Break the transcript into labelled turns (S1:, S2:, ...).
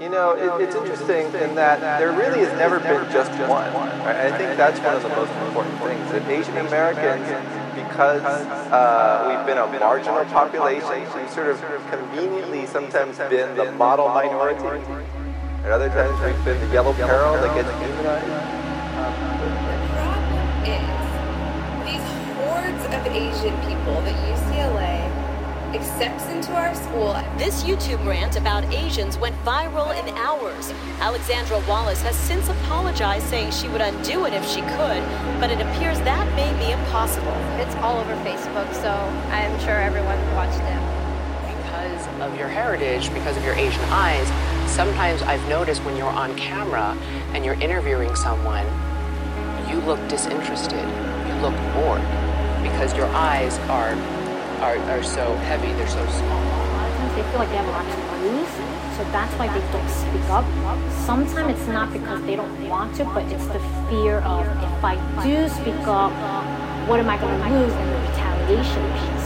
S1: You know, it, it's interesting in that there really has never been just one. Right? I think that's one of the most important things. That Asian Americans, because uh, we've been a marginal population, we've sort of conveniently sometimes been the model minority. At other times we've been the yellow peril that gets demonized.
S2: The problem is these hordes of Asian people that UCLA accepts into our school.
S3: This YouTube rant about Asians went viral in hours. Alexandra Wallace has since apologized, saying she would undo it if she could, but it appears that may be impossible.
S4: It's all over Facebook, so I'm sure everyone watched it.
S5: Because of your heritage, because of your Asian eyes, sometimes I've noticed when you're on camera and you're interviewing someone, you look disinterested. You look bored because your eyes are are, are so heavy, they're so small.
S6: Of they feel like they have a lot to lose, so that's why they don't speak up. Sometimes it's not because they don't want to, but it's the fear of if I do speak up, what am I going to lose in the retaliation.